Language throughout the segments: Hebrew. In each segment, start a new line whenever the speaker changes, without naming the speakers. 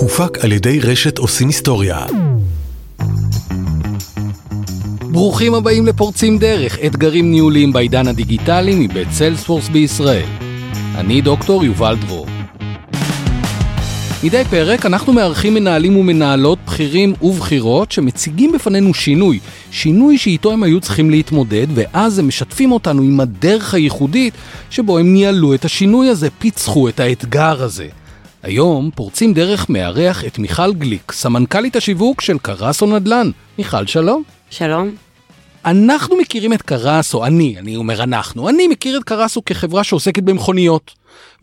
הופק על ידי רשת עושים היסטוריה.
ברוכים הבאים לפורצים דרך, אתגרים ניהוליים בעידן הדיגיטלי מבית סיילספורס בישראל. אני דוקטור יובל דרור. מדי פרק אנחנו מארחים מנהלים ומנהלות בכירים ובכירות שמציגים בפנינו שינוי, שינוי שאיתו הם היו צריכים להתמודד, ואז הם משתפים אותנו עם הדרך הייחודית שבו הם ניהלו את השינוי הזה, פיצחו את האתגר הזה. היום פורצים דרך מארח את מיכל גליק, סמנכ"לית השיווק של קרסו נדל"ן. מיכל, שלום.
שלום.
אנחנו מכירים את קרסו, אני, אני אומר אנחנו, אני מכיר את קרסו כחברה שעוסקת במכוניות.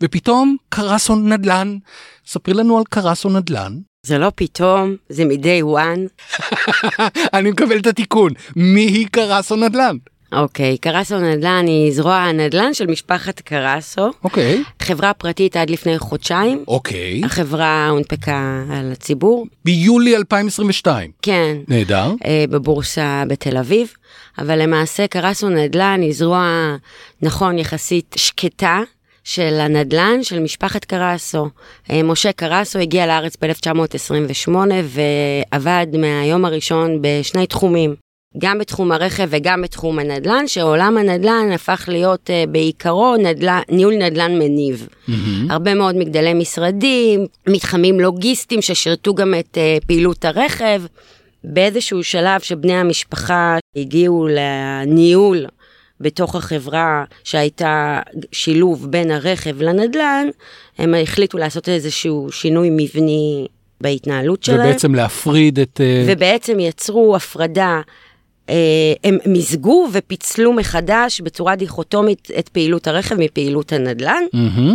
ופתאום קרסו נדל"ן. ספרי לנו על קרסו נדל"ן.
זה לא פתאום, זה מ-day one.
אני מקבל את התיקון, מי היא קרסו נדל"ן?
אוקיי, קרסו נדל"ן היא זרוע הנדל"ן של משפחת קרסו.
אוקיי.
חברה פרטית עד לפני חודשיים.
אוקיי.
החברה הונפקה על הציבור.
ביולי 2022.
כן.
נהדר.
אה, בבורסה בתל אביב. אבל למעשה קרסו נדל"ן היא זרוע, נכון, יחסית שקטה. של הנדל"ן של משפחת קרסו. אה, משה קרסו הגיע לארץ ב-1928 ועבד מהיום הראשון בשני תחומים. גם בתחום הרכב וגם בתחום הנדל"ן, שעולם הנדל"ן הפך להיות uh, בעיקרו נדל"ן, ניהול נדל"ן מניב. Mm-hmm. הרבה מאוד מגדלי משרדים, מתחמים לוגיסטיים ששירתו גם את uh, פעילות הרכב. באיזשהו שלב שבני המשפחה הגיעו לניהול בתוך החברה שהייתה שילוב בין הרכב לנדל"ן, הם החליטו לעשות איזשהו שינוי מבני בהתנהלות שלהם.
ובעצם להפריד את... אה,
ובעצם יצרו הפרדה. אה, הם מיזגו ופיצלו מחדש בצורה דיכוטומית את פעילות הרכב מפעילות הנדל"ן. Mm-hmm.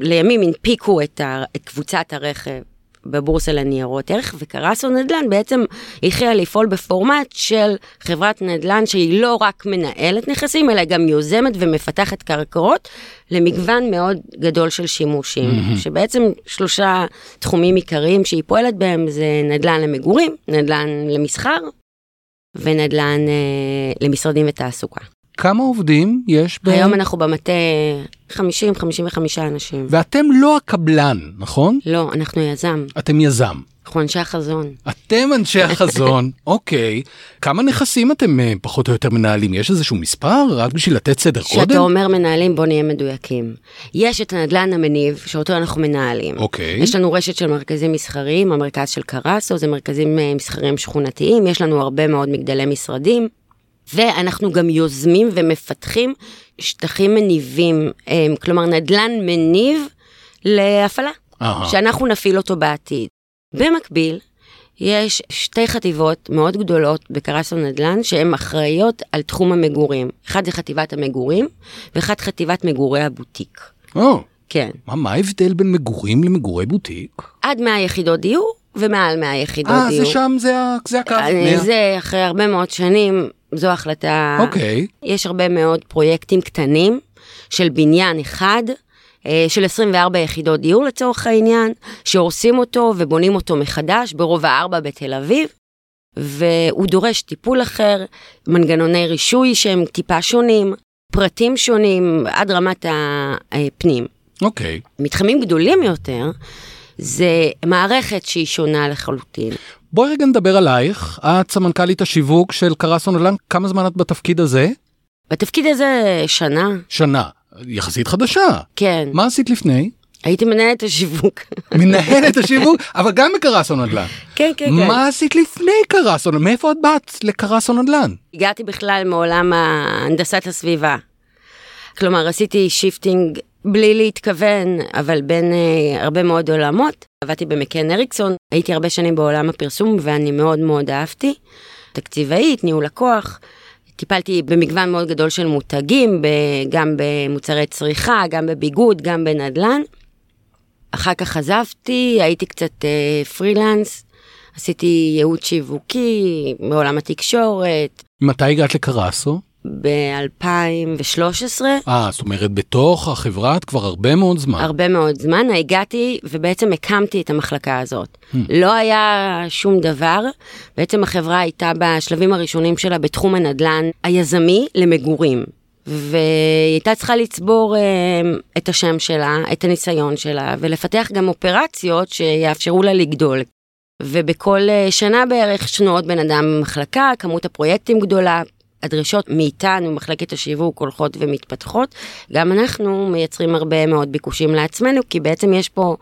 לימים הנפיקו את, ה, את קבוצת הרכב בבורסה לניירות ערך, וקרסו נדל"ן בעצם החלה לפעול בפורמט של חברת נדל"ן שהיא לא רק מנהלת נכסים, אלא גם יוזמת ומפתחת קרקעות למגוון מאוד גדול של שימושים, mm-hmm. שבעצם שלושה תחומים עיקריים שהיא פועלת בהם זה נדל"ן למגורים, נדל"ן למסחר ונדל"ן אה, למשרדים ותעסוקה.
כמה עובדים יש
ב... היום אנחנו במטה 50-55 אנשים.
ואתם לא הקבלן, נכון?
לא, אנחנו יזם.
אתם יזם.
אנחנו אנשי החזון.
אתם אנשי החזון, אוקיי. כמה נכסים אתם אה, פחות או יותר מנהלים? יש איזשהו מספר? רק בשביל לתת סדר קודם?
כשאתה אומר מנהלים, בוא נהיה מדויקים. יש את הנדל"ן המניב, שאותו אנחנו מנהלים.
אוקיי.
יש לנו רשת של מרכזים מסחריים, המרכז של קרסו, זה מרכזים אה, מסחריים שכונתיים, יש לנו הרבה מאוד מגדלי משרדים. ואנחנו גם יוזמים ומפתחים שטחים מניבים, אה, כלומר נדל"ן מניב להפעלה, Aha. שאנחנו נפעיל אותו בעתיד. במקביל, יש שתי חטיבות מאוד גדולות בקרסו נדל"ן שהן אחראיות על תחום המגורים. אחד זה חטיבת המגורים, ואחד חטיבת מגורי הבוטיק.
או. Oh.
כן.
מה, מה ההבדל בין מגורים למגורי בוטיק?
עד 100 יחידות דיור ומעל 100 יחידות
아,
דיור.
אה, זה שם, זה, זה הקו.
זה אחרי הרבה מאוד שנים, זו החלטה.
אוקיי. Okay.
יש הרבה מאוד פרויקטים קטנים של בניין אחד. אה, של 24 יחידות דיור לצורך העניין, שהורסים אותו ובונים אותו מחדש ברובע 4 בתל אביב, והוא דורש טיפול אחר, מנגנוני רישוי שהם טיפה שונים, פרטים שונים עד רמת הפנים.
אוקיי. Okay.
מתחמים גדולים יותר, זה מערכת שהיא שונה לחלוטין.
בואי רגע נדבר עלייך, את סמנכ"לית השיווק של קרסו נדל"ן, כמה זמן את בתפקיד הזה?
בתפקיד הזה שנה.
שנה, יחסית חדשה.
כן.
מה עשית לפני?
הייתי מנהלת השיווק.
מנהלת השיווק? אבל גם בקרסו נדל"ן.
כן, כן,
כן. מה עשית לפני קרסו נדל"ן? מאיפה את באת לקרסו נדל"ן?
הגעתי בכלל מעולם הנדסת הסביבה. כלומר, עשיתי shifting בלי להתכוון, אבל בין uh, הרבה מאוד עולמות. עבדתי במקן אריקסון, הייתי הרבה שנים בעולם הפרסום ואני מאוד מאוד אהבתי. תקציבאית, ניהול לקוח. טיפלתי במגוון מאוד גדול של מותגים, גם במוצרי צריכה, גם בביגוד, גם בנדל"ן. אחר כך עזבתי, הייתי קצת uh, פרילנס, עשיתי ייעוד שיווקי מעולם התקשורת.
מתי הגעת לקרסו?
ב-2013.
אה, זאת אומרת, בתוך החברה את כבר הרבה מאוד זמן.
הרבה מאוד זמן. הגעתי ובעצם הקמתי את המחלקה הזאת. Hmm. לא היה שום דבר. בעצם החברה הייתה בשלבים הראשונים שלה בתחום הנדל"ן היזמי למגורים. והיא הייתה צריכה לצבור אה, את השם שלה, את הניסיון שלה, ולפתח גם אופרציות שיאפשרו לה לגדול. ובכל אה, שנה בערך עוד בן אדם במחלקה, כמות הפרויקטים גדולה, הדרישות מאיתנו, מחלקת השיווק, הולכות ומתפתחות. גם אנחנו מייצרים הרבה מאוד ביקושים לעצמנו, כי בעצם יש פה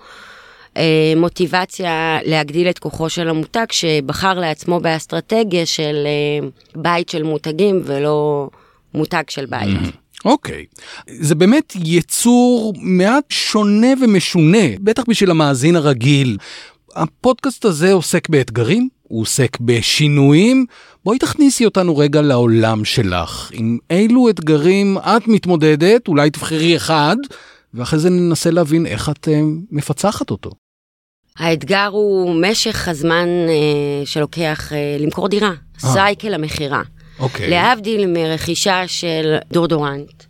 אה, מוטיבציה להגדיל את כוחו של המותג, שבחר לעצמו באסטרטגיה של אה, בית של מותגים ולא מותג של בית.
אוקיי, okay. זה באמת יצור מעט שונה ומשונה, בטח בשביל המאזין הרגיל. הפודקאסט הזה עוסק באתגרים, הוא עוסק בשינויים. בואי תכניסי אותנו רגע לעולם שלך. עם אילו אתגרים את מתמודדת, אולי תבחרי אחד, ואחרי זה ננסה להבין איך את uh, מפצחת אותו.
האתגר הוא משך הזמן uh, שלוקח uh, למכור דירה, סייקל המכירה.
אוקיי.
להבדיל מרכישה של דורדורנט,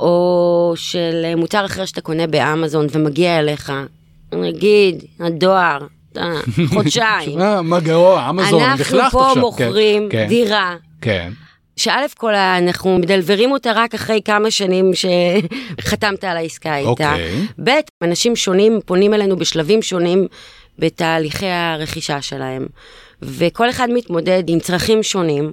או של מוצר אחר שאתה קונה באמזון ומגיע אליך, נגיד, הדואר, חודשיים.
מה גרוע, אמזון,
אנחנו פה מוכרים
כן,
דירה.
כן.
שא' כל אנחנו מדלברים אותה רק אחרי כמה שנים שחתמת על העסקה איתה.
אוקיי.
ב', אנשים שונים פונים אלינו בשלבים שונים בתהליכי הרכישה שלהם. וכל אחד מתמודד עם צרכים שונים,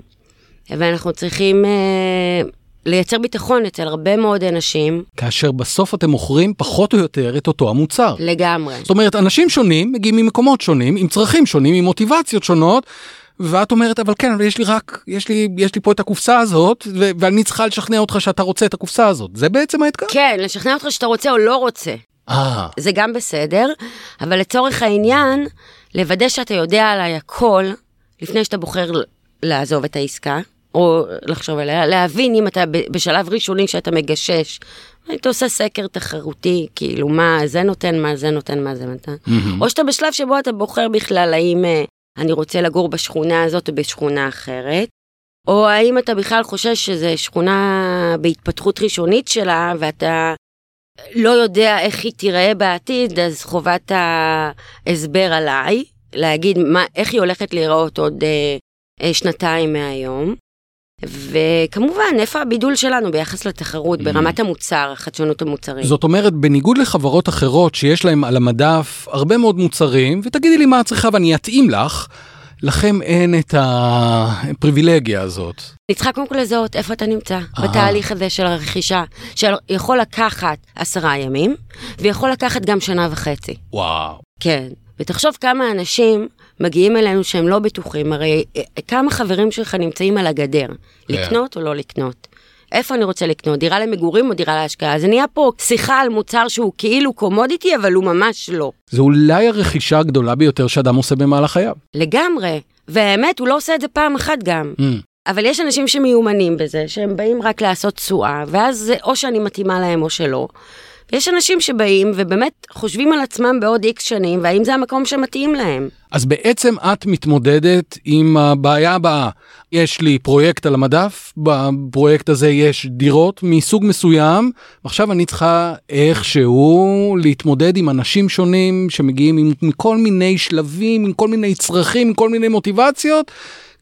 ואנחנו צריכים אה, לייצר ביטחון אצל הרבה מאוד אנשים.
כאשר בסוף אתם מוכרים פחות או יותר את אותו המוצר.
לגמרי.
זאת אומרת, אנשים שונים מגיעים ממקומות שונים, עם צרכים שונים, עם מוטיבציות שונות, ואת אומרת, אבל כן, אבל יש לי רק, יש לי, יש לי פה את הקופסה הזאת, ו- ואני צריכה לשכנע אותך שאתה רוצה את הקופסה הזאת. זה בעצם האתגר?
כן, לשכנע אותך שאתה רוצה או לא רוצה.
אה.
זה גם בסדר, אבל לצורך העניין, לוודא שאתה יודע עליי הכל, לפני שאתה בוחר לעזוב את העסקה, או לחשוב עליה, להבין אם אתה בשלב ראשוני שאתה מגשש, היית עושה סקר תחרותי, כאילו מה זה נותן, מה זה נותן, מה זה נותן.
Mm-hmm.
או שאתה בשלב שבו אתה בוחר בכלל האם אה, אני רוצה לגור בשכונה הזאת או בשכונה אחרת, או האם אתה בכלל חושש שזו שכונה בהתפתחות ראשונית שלה, ואתה לא יודע איך היא תיראה בעתיד, אז חובת ההסבר עליי, להגיד מה, איך היא הולכת להיראות עוד אה, אה, שנתיים מהיום. וכמובן, איפה הבידול שלנו ביחס לתחרות ברמת המוצר, חדשנות המוצרים?
זאת אומרת, בניגוד לחברות אחרות שיש להן על המדף הרבה מאוד מוצרים, ותגידי לי מה את צריכה ואני אתאים לך, לכם אין את הפריבילגיה הזאת.
אני צריכה קודם כל לזהות איפה אתה נמצא בתהליך הזה של הרכישה, שיכול לקחת עשרה ימים, ויכול לקחת גם שנה וחצי.
וואו.
כן, ותחשוב כמה אנשים מגיעים אלינו שהם לא בטוחים, הרי אה, כמה חברים שלך נמצאים על הגדר, לקנות או לא לקנות? איפה אני רוצה לקנות, דירה למגורים או דירה להשקעה? זה נהיה פה שיחה על מוצר שהוא כאילו קומודיטי, אבל הוא ממש לא.
זה אולי הרכישה הגדולה ביותר שאדם עושה במהלך חייו.
לגמרי, והאמת, הוא לא עושה את זה פעם אחת גם.
Mm.
אבל יש אנשים שמיומנים בזה, שהם באים רק לעשות תשואה, ואז או שאני מתאימה להם או שלא. ויש אנשים שבאים ובאמת חושבים על עצמם בעוד איקס שנים, והאם זה המקום שמתאים להם.
אז בעצם את מתמודדת עם הבעיה הבאה. יש לי פרויקט על המדף, בפרויקט הזה יש דירות מסוג מסוים, ועכשיו אני צריכה איכשהו להתמודד עם אנשים שונים שמגיעים עם, מכל מיני שלבים, עם כל מיני צרכים, עם כל מיני מוטיבציות.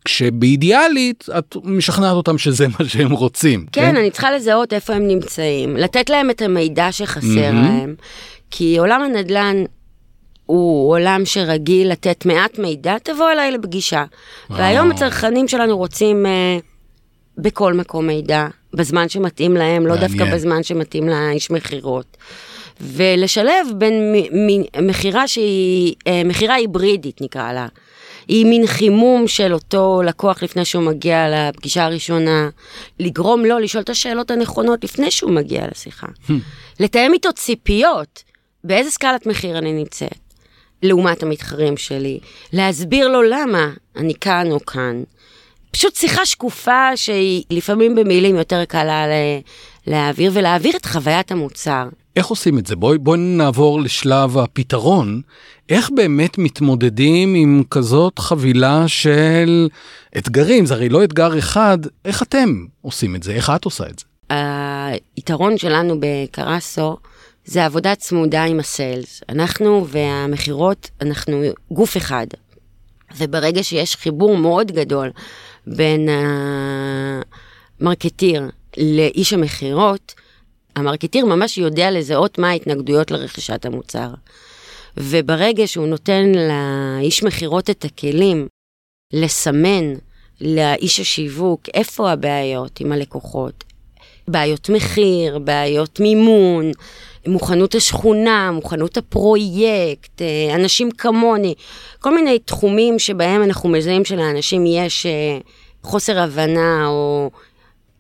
כשבאידיאלית את משכנעת אותם שזה מה שהם רוצים.
כן, כן, אני צריכה לזהות איפה הם נמצאים, לתת להם את המידע שחסר mm-hmm. להם, כי עולם הנדל"ן הוא עולם שרגיל לתת מעט מידע, תבוא אליי לפגישה. Oh. והיום הצרכנים שלנו רוצים uh, בכל מקום מידע, בזמן שמתאים להם, לא דווקא בזמן שמתאים לאיש מכירות. ולשלב בין מכירה שהיא, אה, מכירה היברידית נקרא לה. היא מין חימום של אותו לקוח לפני שהוא מגיע לפגישה הראשונה, לגרום לו לשאול את השאלות הנכונות לפני שהוא מגיע לשיחה. Hmm. לתאם איתו ציפיות, באיזה סקלת מחיר אני נמצאת, לעומת המתחרים שלי, להסביר לו למה אני כאן או כאן. פשוט שיחה שקופה שהיא לפעמים במילים יותר קלה להעביר, ולהעביר את חוויית המוצר.
איך עושים את זה? בואי בוא נעבור לשלב הפתרון. איך באמת מתמודדים עם כזאת חבילה של אתגרים? זה הרי לא אתגר אחד, איך אתם עושים את זה? איך את עושה את זה?
היתרון שלנו בקרסו זה עבודה צמודה עם הסיילס. אנחנו והמכירות, אנחנו גוף אחד. וברגע שיש חיבור מאוד גדול בין המרקטיר לאיש המכירות, המרקטיר ממש יודע לזהות מה ההתנגדויות לרכישת המוצר. וברגע שהוא נותן לאיש מכירות את הכלים לסמן לאיש השיווק איפה הבעיות עם הלקוחות, בעיות מחיר, בעיות מימון, מוכנות השכונה, מוכנות הפרויקט, אה, אנשים כמוני, כל מיני תחומים שבהם אנחנו מזהים שלאנשים יש אה, חוסר הבנה או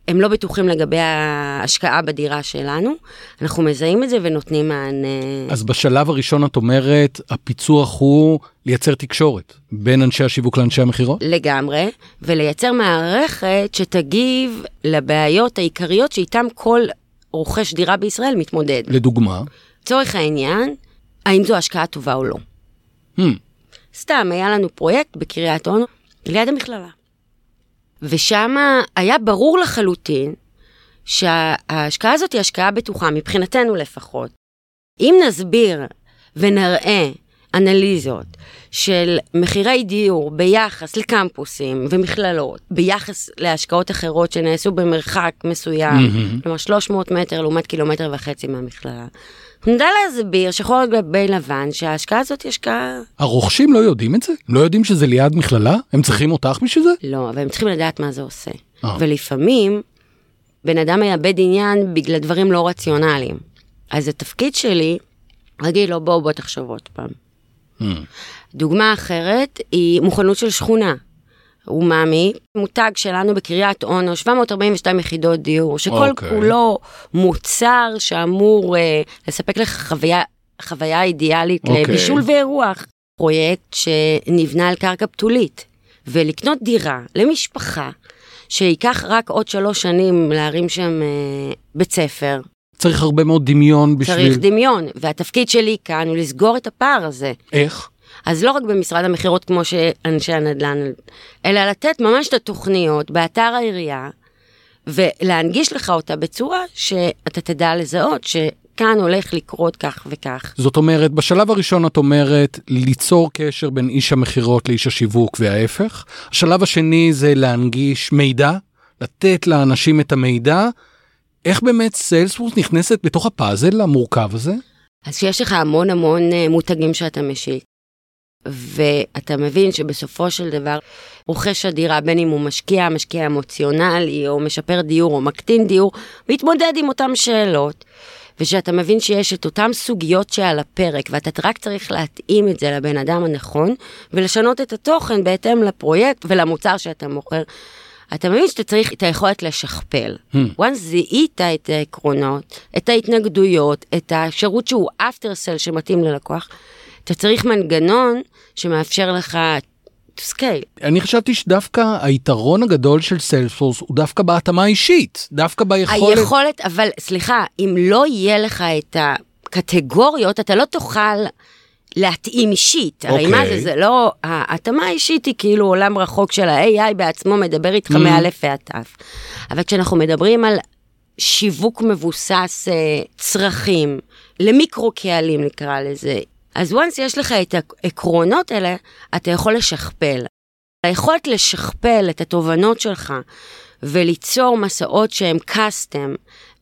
הם לא בטוחים לגבי ההשקעה בדירה שלנו, אנחנו מזהים את זה ונותנים מענה.
אז בשלב הראשון את אומרת, הפיצוח הוא לייצר תקשורת בין אנשי השיווק לאנשי המכירות?
לגמרי, ולייצר מערכת שתגיב לבעיות העיקריות שאיתן כל רוכש דירה בישראל מתמודד.
לדוגמה?
לצורך העניין, האם זו השקעה טובה או לא.
Hmm.
סתם, היה לנו פרויקט בקריית אונו, ליד המכללה. ושם היה ברור לחלוטין שההשקעה הזאת היא השקעה בטוחה, מבחינתנו לפחות. אם נסביר ונראה אנליזות של מחירי דיור ביחס לקמפוסים ומכללות, ביחס להשקעות אחרות שנעשו במרחק מסוים, mm-hmm. כלומר 300 מטר לעומת קילומטר וחצי מהמכללה. נדע להסביר שחור על גבי לבן שההשקעה הזאת היא השקעה...
הרוכשים לא יודעים את זה? לא יודעים שזה ליד מכללה? הם צריכים אותך בשביל זה?
לא, אבל הם צריכים לדעת מה זה עושה. אה. ולפעמים בן אדם מייבד עניין בגלל דברים לא רציונליים. אז התפקיד שלי, להגיד לו בוא בוא תחשוב עוד פעם. Hmm. דוגמה אחרת היא מוכנות של שכונה. אומאמי, מותג שלנו בקריית אונו, 742 יחידות דיור, שכל okay. אוקיי. כולו מוצר שאמור uh, לספק לך חוויה, חוויה אידיאלית okay. אוקיי. לבישול ואירוח. פרויקט שנבנה על קרקע פתולית, ולקנות דירה למשפחה, שייקח רק עוד שלוש שנים להרים שם uh, בית ספר.
צריך הרבה מאוד דמיון בשביל...
צריך דמיון, והתפקיד שלי כאן הוא לסגור את הפער הזה.
איך?
אז לא רק במשרד המכירות כמו שאנשי הנדל"ן, אלא לתת ממש את התוכניות באתר העירייה, ולהנגיש לך אותה בצורה שאתה תדע לזהות שכאן הולך לקרות כך וכך.
זאת אומרת, בשלב הראשון את אומרת ליצור קשר בין איש המכירות לאיש השיווק וההפך. השלב השני זה להנגיש מידע, לתת לאנשים את המידע. איך באמת סיילספורס נכנסת בתוך הפאזל המורכב הזה?
אז שיש לך המון המון אה, מותגים שאתה משיק. ואתה מבין שבסופו של דבר רוכש הדירה, בין אם הוא משקיע, משקיע אמוציונלי, או משפר דיור, או מקטין דיור, מתמודד עם אותן שאלות. ושאתה מבין שיש את אותן סוגיות שעל הפרק, ואתה רק צריך להתאים את זה לבן אדם הנכון, ולשנות את התוכן בהתאם לפרויקט ולמוצר שאתה מוכר. אתה מבין שאתה צריך את היכולת לשכפל. Hmm. once זיהית את העקרונות, את ההתנגדויות, את השירות שהוא after sell שמתאים ללקוח, אתה צריך מנגנון שמאפשר לך to scale.
אני חשבתי שדווקא היתרון הגדול של סיילספורס הוא דווקא בהתאמה האישית, דווקא ביכולת...
היכולת, אבל סליחה, אם לא יהיה לך את הקטגוריות, אתה לא תוכל להתאים אישית. Okay. הרי מה זה, אוקיי. זה לא, ההתאמה האישית היא כאילו עולם רחוק של ה-AI בעצמו מדבר איתך mm. מאלף ועד תף. אבל כשאנחנו מדברים על שיווק מבוסס אה, צרכים, למיקרו קהלים נקרא לזה, אז once יש לך את העקרונות האלה, אתה יכול לשכפל. היכולת לשכפל את התובנות שלך וליצור מסעות שהם קאסטם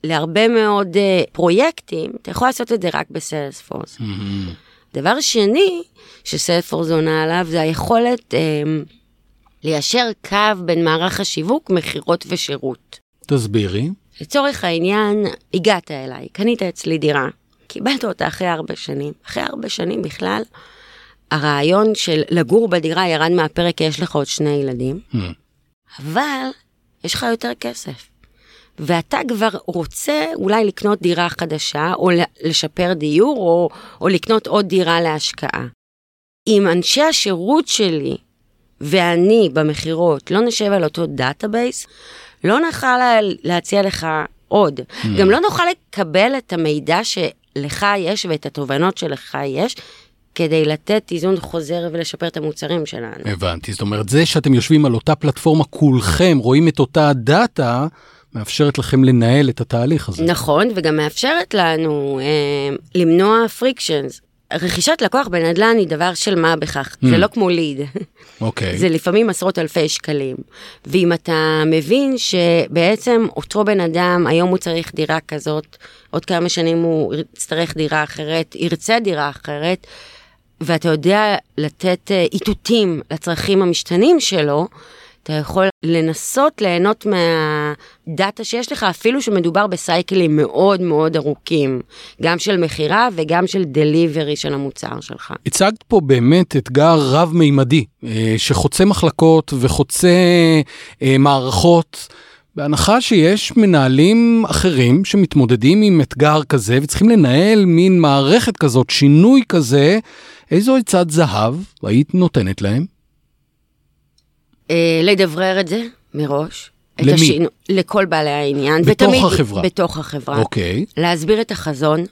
להרבה מאוד uh, פרויקטים, אתה יכול לעשות את זה רק בסיילספורס. Mm-hmm. דבר שני שסיילספורס עונה עליו זה היכולת um, ליישר קו בין מערך השיווק, מכירות ושירות.
תסבירי.
לצורך העניין, הגעת אליי, קנית אצלי דירה. קיבלת אותה אחרי ארבע שנים. אחרי ארבע שנים בכלל, הרעיון של לגור בדירה ירד מהפרק כי יש לך עוד שני ילדים, mm. אבל יש לך יותר כסף. ואתה כבר רוצה אולי לקנות דירה חדשה, או לשפר דיור, או, או לקנות עוד דירה להשקעה. אם אנשי השירות שלי ואני במכירות לא נשב על אותו database, לא נוכל להציע לך עוד. Mm. גם לא נוכל לקבל את המידע ש... לך יש ואת התובנות שלך יש, כדי לתת היזון חוזר ולשפר את המוצרים שלנו.
הבנתי, זאת אומרת, זה שאתם יושבים על אותה פלטפורמה כולכם, רואים את אותה דאטה, מאפשרת לכם לנהל את התהליך הזה.
נכון, וגם מאפשרת לנו אה, למנוע פריקשנס. רכישת לקוח בנדל"ן היא דבר של מה בכך, זה לא כמו ליד.
אוקיי.
זה לפעמים עשרות אלפי שקלים. ואם אתה מבין שבעצם אותו בן אדם, היום הוא צריך דירה כזאת, עוד כמה שנים הוא יצטרך דירה אחרת, ירצה דירה אחרת, ואתה יודע לתת אה, איתותים לצרכים המשתנים שלו, אתה יכול לנסות ליהנות מהדאטה שיש לך, אפילו שמדובר בסייקלים מאוד מאוד ארוכים, גם של מכירה וגם של דליברי של המוצר שלך.
הצגת פה באמת אתגר רב-מימדי, אה, שחוצה מחלקות וחוצה אה, מערכות. בהנחה שיש מנהלים אחרים שמתמודדים עם אתגר כזה וצריכים לנהל מין מערכת כזאת, שינוי כזה, איזו עצת זהב היית נותנת להם?
אה, לדברר את זה מראש.
למי?
השינו- לכל בעלי העניין.
בתוך
ותמיד-
החברה.
בתוך החברה.
אוקיי.
להסביר את החזון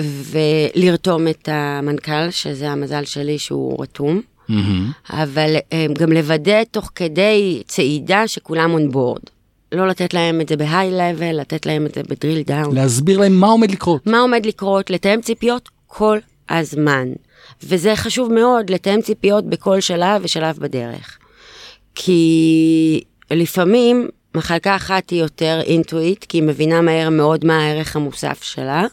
ולרתום את המנכ"ל, שזה המזל שלי שהוא רתום,
מהמם.
אבל אה, גם לוודא תוך כדי צעידה שכולם און בורד. לא לתת להם את זה בהיי לבל, לתת להם את זה בדריל דאון.
להסביר להם מה עומד לקרות.
מה עומד לקרות, לתאם ציפיות כל הזמן. וזה חשוב מאוד, לתאם ציפיות בכל שלב ושלב בדרך. כי לפעמים מחלקה אחת היא יותר אינטואיט, כי היא מבינה מהר מאוד מה הערך המוסף שלה.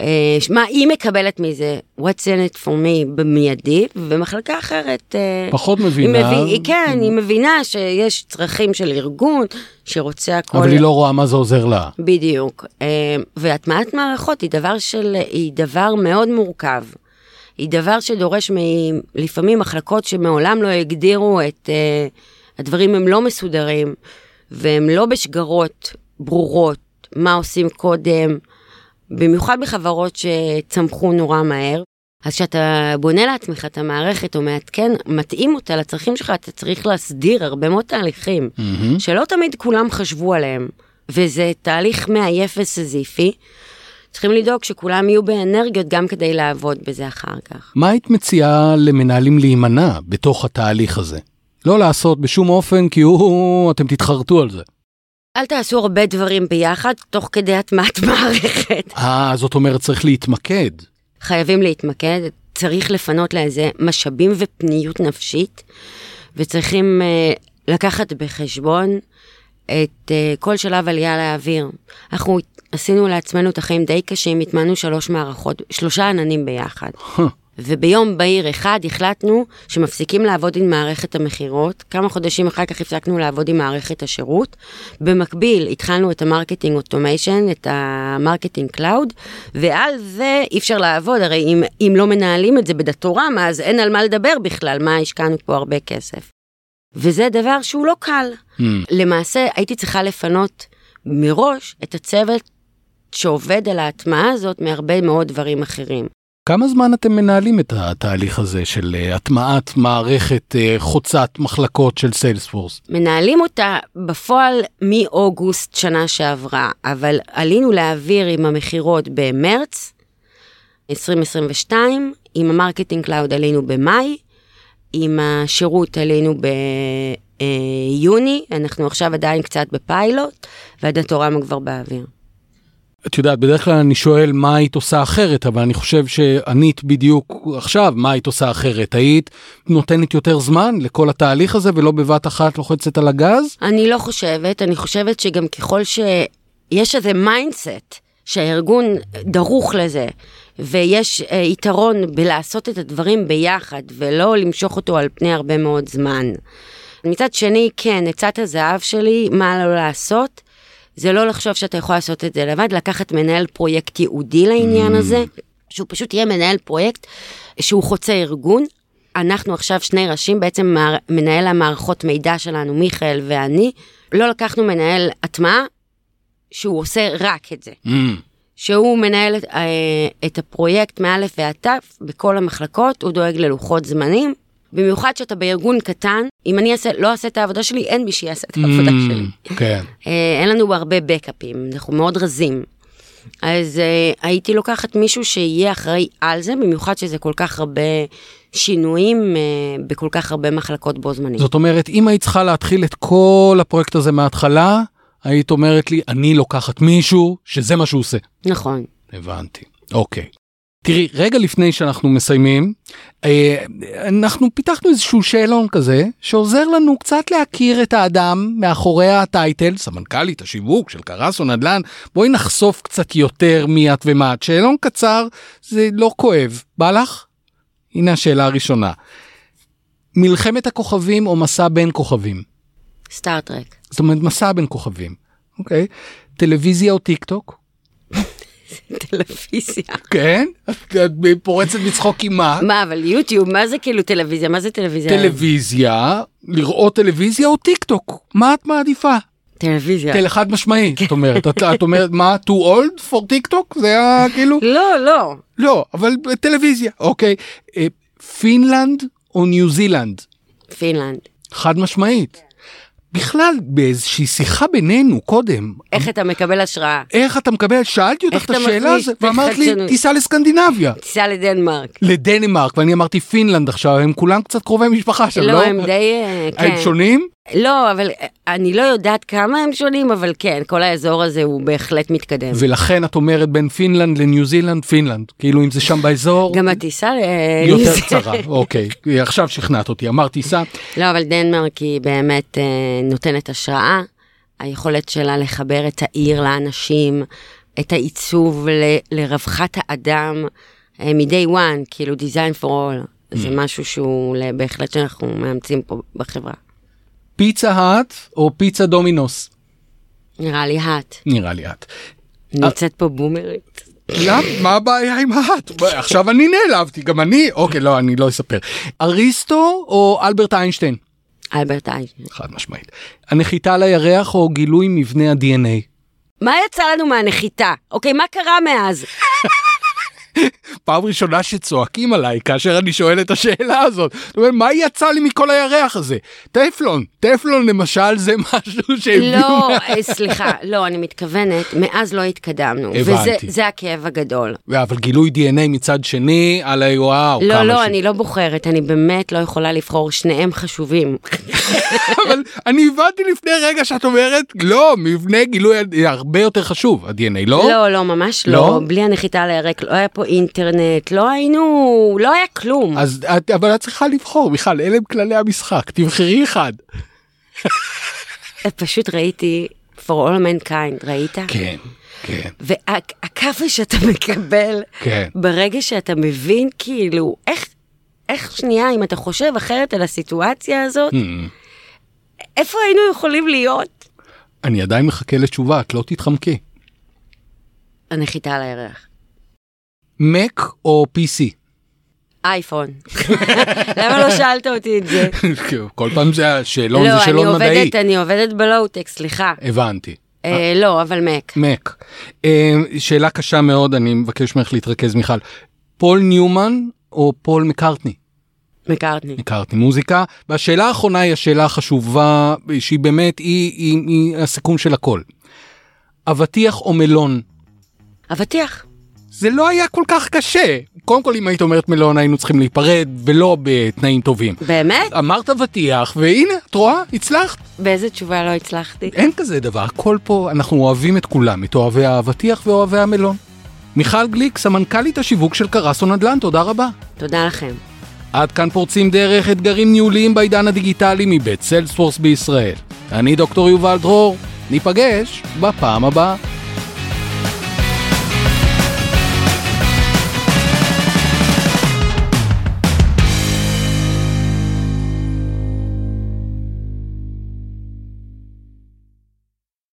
אה, מה היא מקבלת מזה, what's in it for me במיידי, ומחלקה אחרת... אה,
פחות
היא
מבינה.
מבין, היא, כן, היא מבינה שיש צרכים של ארגון שרוצה הכל...
אבל היא לא רואה מה זה עוזר לה.
בדיוק. אה, והטמעת מערכות היא דבר, של, היא דבר מאוד מורכב. היא דבר שדורש מ, לפעמים מחלקות שמעולם לא הגדירו את... אה, הדברים הם לא מסודרים, והם לא בשגרות ברורות, מה עושים קודם, במיוחד בחברות שצמחו נורא מהר. אז כשאתה בונה לעצמך את המערכת או מעדכן, מתאים אותה לצרכים שלך, אתה צריך להסדיר הרבה מאוד תהליכים,
מהמם.
שלא תמיד כולם חשבו עליהם, וזה תהליך מעייף וסזיפי. צריכים לדאוג שכולם יהיו באנרגיות גם כדי לעבוד בזה אחר כך.
מה היית מציעה למנהלים להימנע בתוך התהליך הזה? לא לעשות בשום אופן כי הוא, אתם תתחרטו על זה.
אל תעשו הרבה דברים ביחד, תוך כדי הטמעת מערכת.
אה, זאת אומרת צריך להתמקד.
חייבים להתמקד, צריך לפנות לאיזה משאבים ופניות נפשית, וצריכים uh, לקחת בחשבון את uh, כל שלב עלייה לאוויר. אנחנו עשינו לעצמנו את החיים די קשים, הטמענו שלוש מערכות, שלושה עננים ביחד. וביום בהיר אחד החלטנו שמפסיקים לעבוד עם מערכת המכירות, כמה חודשים אחר כך הפסקנו לעבוד עם מערכת השירות. במקביל התחלנו את ה marketing automation, את ה Marketing Cloud, ועל זה אי אפשר לעבוד, הרי אם, אם לא מנהלים את זה בדאטורמה, אז אין על מה לדבר בכלל, מה השקענו פה הרבה כסף. וזה דבר שהוא לא קל.
Hmm.
למעשה הייתי צריכה לפנות מראש את הצוות שעובד על ההטמעה הזאת מהרבה מאוד דברים אחרים.
כמה זמן אתם מנהלים את התהליך הזה של אה, הטמעת מערכת אה, חוצת מחלקות של Salesforce?
מנהלים אותה בפועל מאוגוסט שנה שעברה, אבל עלינו לאוויר עם המכירות במרץ 2022, עם ה Marketing Cloud עלינו במאי, עם השירות עלינו ביוני, אנחנו עכשיו עדיין קצת בפיילוט, והדאטורמה כבר באוויר.
את יודעת, בדרך כלל אני שואל מה היית עושה אחרת, אבל אני חושב שענית בדיוק עכשיו מה היית עושה אחרת. היית נותנת יותר זמן לכל התהליך הזה ולא בבת אחת לוחצת על הגז?
אני לא חושבת, אני חושבת שגם ככל שיש איזה mindset שהארגון דרוך לזה, ויש אה, יתרון בלעשות את הדברים ביחד, ולא למשוך אותו על פני הרבה מאוד זמן. מצד שני, כן, עצת הזהב שלי, מה לא לעשות, זה לא לחשוב שאתה יכול לעשות את זה לבד, לקחת מנהל פרויקט ייעודי לעניין הזה, שהוא פשוט יהיה מנהל פרויקט שהוא חוצה ארגון. אנחנו עכשיו שני ראשים, בעצם מנהל המערכות מידע שלנו, מיכאל ואני, לא לקחנו מנהל הטמעה שהוא עושה רק את זה.
Mm,
שהוא מנהל את, אה, את הפרויקט מאלף ועד תף בכל המחלקות, הוא דואג ללוחות זמנים. במיוחד שאתה בארגון קטן, אם אני אעשה, לא אעשה את העבודה שלי, אין מי שיעשה את העבודה שלי.
mm, כן.
אה, אין לנו הרבה בקאפים, אנחנו מאוד רזים. אז אה, הייתי לוקחת מישהו שיהיה אחראי על זה, במיוחד שזה כל כך הרבה שינויים אה, בכל כך הרבה מחלקות בו זמנית.
זאת אומרת, אם היית צריכה להתחיל את כל הפרויקט הזה מההתחלה, היית אומרת לי, אני לוקחת מישהו שזה מה שהוא עושה.
נכון.
הבנתי. אוקיי. תראי, רגע לפני שאנחנו מסיימים, אה, אנחנו פיתחנו איזשהו שאלון כזה, שעוזר לנו קצת להכיר את האדם מאחורי הטייטל, סמנכ"לית השיווק של קרסו נדל"ן, בואי נחשוף קצת יותר מי את ומה את. שאלון קצר, זה לא כואב. בא לך? הנה השאלה הראשונה. מלחמת הכוכבים או מסע בין כוכבים?
Star Trek.
זאת אומרת, מסע בין כוכבים, אוקיי? טלוויזיה או טיק טוק?
טלוויזיה.
כן? את פורצת בצחוק עם מה?
מה, אבל יוטיוב, מה זה כאילו טלוויזיה? מה זה טלוויזיה?
טלוויזיה, לראות טלוויזיה או טיק טוק? מה את מעדיפה?
טלוויזיה.
חד משמעית, את אומרת, את, את אומרת מה, too old for טיק טוק? זה היה כאילו?
לא, לא.
לא, אבל טלוויזיה, אוקיי. אה, פינלנד או ניו זילנד?
פינלנד.
חד משמעית. בכלל, באיזושהי שיחה בינינו קודם,
איך אתה מקבל השראה?
איך אתה מקבל, שאלתי אותך את השאלה הזאת, ואמרת לי? תיסע לסקנדינביה.
תיסע לדנמרק.
לדנמרק, ואני אמרתי פינלנד עכשיו, הם כולם קצת קרובי משפחה שם, לא?
לא, הם די... אה, כן.
הם שונים?
לא, אבל אה, אני לא יודעת כמה הם שונים, אבל כן, כל האזור הזה הוא בהחלט מתקדם.
ולכן את אומרת בין פינלנד לניו זילנד, פינלנד. כאילו אם זה שם באזור,
גם הטיסה ל...
יותר קצרה. אוקיי, עכשיו שכנעת אותי, אמרת טיסה.
לא, אבל דנמרק היא באמת אה, נותנת השראה. היכולת שלה לחבר את העיר לאנשים, את העיצוב ל- לרווחת האדם, אה, מ-day one, כאילו design for all. זה משהו שהוא בהחלט שאנחנו מאמצים פה בחברה.
פיצה האט או פיצה דומינוס?
נראה לי האט.
נראה לי את.
נמצאת פה בומרית.
למה? מה הבעיה עם האט? עכשיו אני נעלבתי, גם אני? אוקיי, לא, אני לא אספר. אריסטו או אלברט איינשטיין?
אלברט איינשטיין.
חד משמעית. הנחיתה על הירח או גילוי מבנה ה-DNA?
מה יצא לנו מהנחיתה? אוקיי, מה קרה מאז?
פעם ראשונה שצועקים עליי כאשר אני שואל את השאלה הזאת. זאת אומרת, מה יצא לי מכל הירח הזה? טפלון, טפלון למשל זה משהו שהביאו...
לא, אה, סליחה, לא, אני מתכוונת, מאז לא התקדמנו.
הבנתי.
וזה זה הכאב הגדול.
אבל גילוי DNA מצד שני, על וואו,
לא, לא, אני לא בוחרת, אני באמת לא יכולה לבחור, שניהם חשובים.
אבל אני הבנתי לפני רגע שאת אומרת, לא, מבנה גילוי הרבה יותר חשוב, ה-DNA, לא?
לא, לא, ממש
לא?
לא. בלי הנחיתה על הירק, לא היה פה אינטרנט, לא היינו, לא היה כלום.
אז את, אבל את צריכה לבחור, מיכל, אלה הם כללי המשחק, תבחרי אחד.
פשוט ראיתי for all mankind, ראית?
כן, כן.
והכאפה שאתה מקבל,
כן.
ברגע שאתה מבין כאילו, איך, איך שנייה, אם אתה חושב אחרת על הסיטואציה הזאת, איפה היינו יכולים להיות?
אני עדיין מחכה לתשובה, את לא תתחמקי.
הנחיתה על הירח.
Mac או PC?
אייפון. למה לא שאלת אותי את זה?
כל פעם זה השאלון,
לא,
זה
אני
שאלון מדעי.
עובדת, אני עובדת ב-low-tech, סליחה.
הבנתי.
אה, לא, אבל מק.
מק. אה, שאלה קשה מאוד, אני מבקש ממך להתרכז, מיכל. פול ניומן או פול מקארטני?
מקארטני.
מקארטני מוזיקה. והשאלה האחרונה היא השאלה החשובה, שהיא באמת, היא, היא, היא הסיכום של הכל. אבטיח או מלון?
אבטיח.
זה לא היה כל כך קשה. קודם כל, אם היית אומרת מלון, היינו צריכים להיפרד, ולא בתנאים טובים.
באמת?
אמרת אבטיח, והנה, את רואה? הצלחת.
באיזה תשובה לא הצלחתי?
אין כזה דבר, הכל פה, אנחנו אוהבים את כולם, את אוהבי האבטיח ואוהבי המלון. מיכל גליק, סמנכ"לית השיווק של קרסו נדל"ן, תודה רבה.
תודה לכם.
עד כאן פורצים דרך אתגרים ניהוליים בעידן הדיגיטלי מבית סיילספורס בישראל. אני דוקטור יובל דרור, ניפגש בפעם הבאה.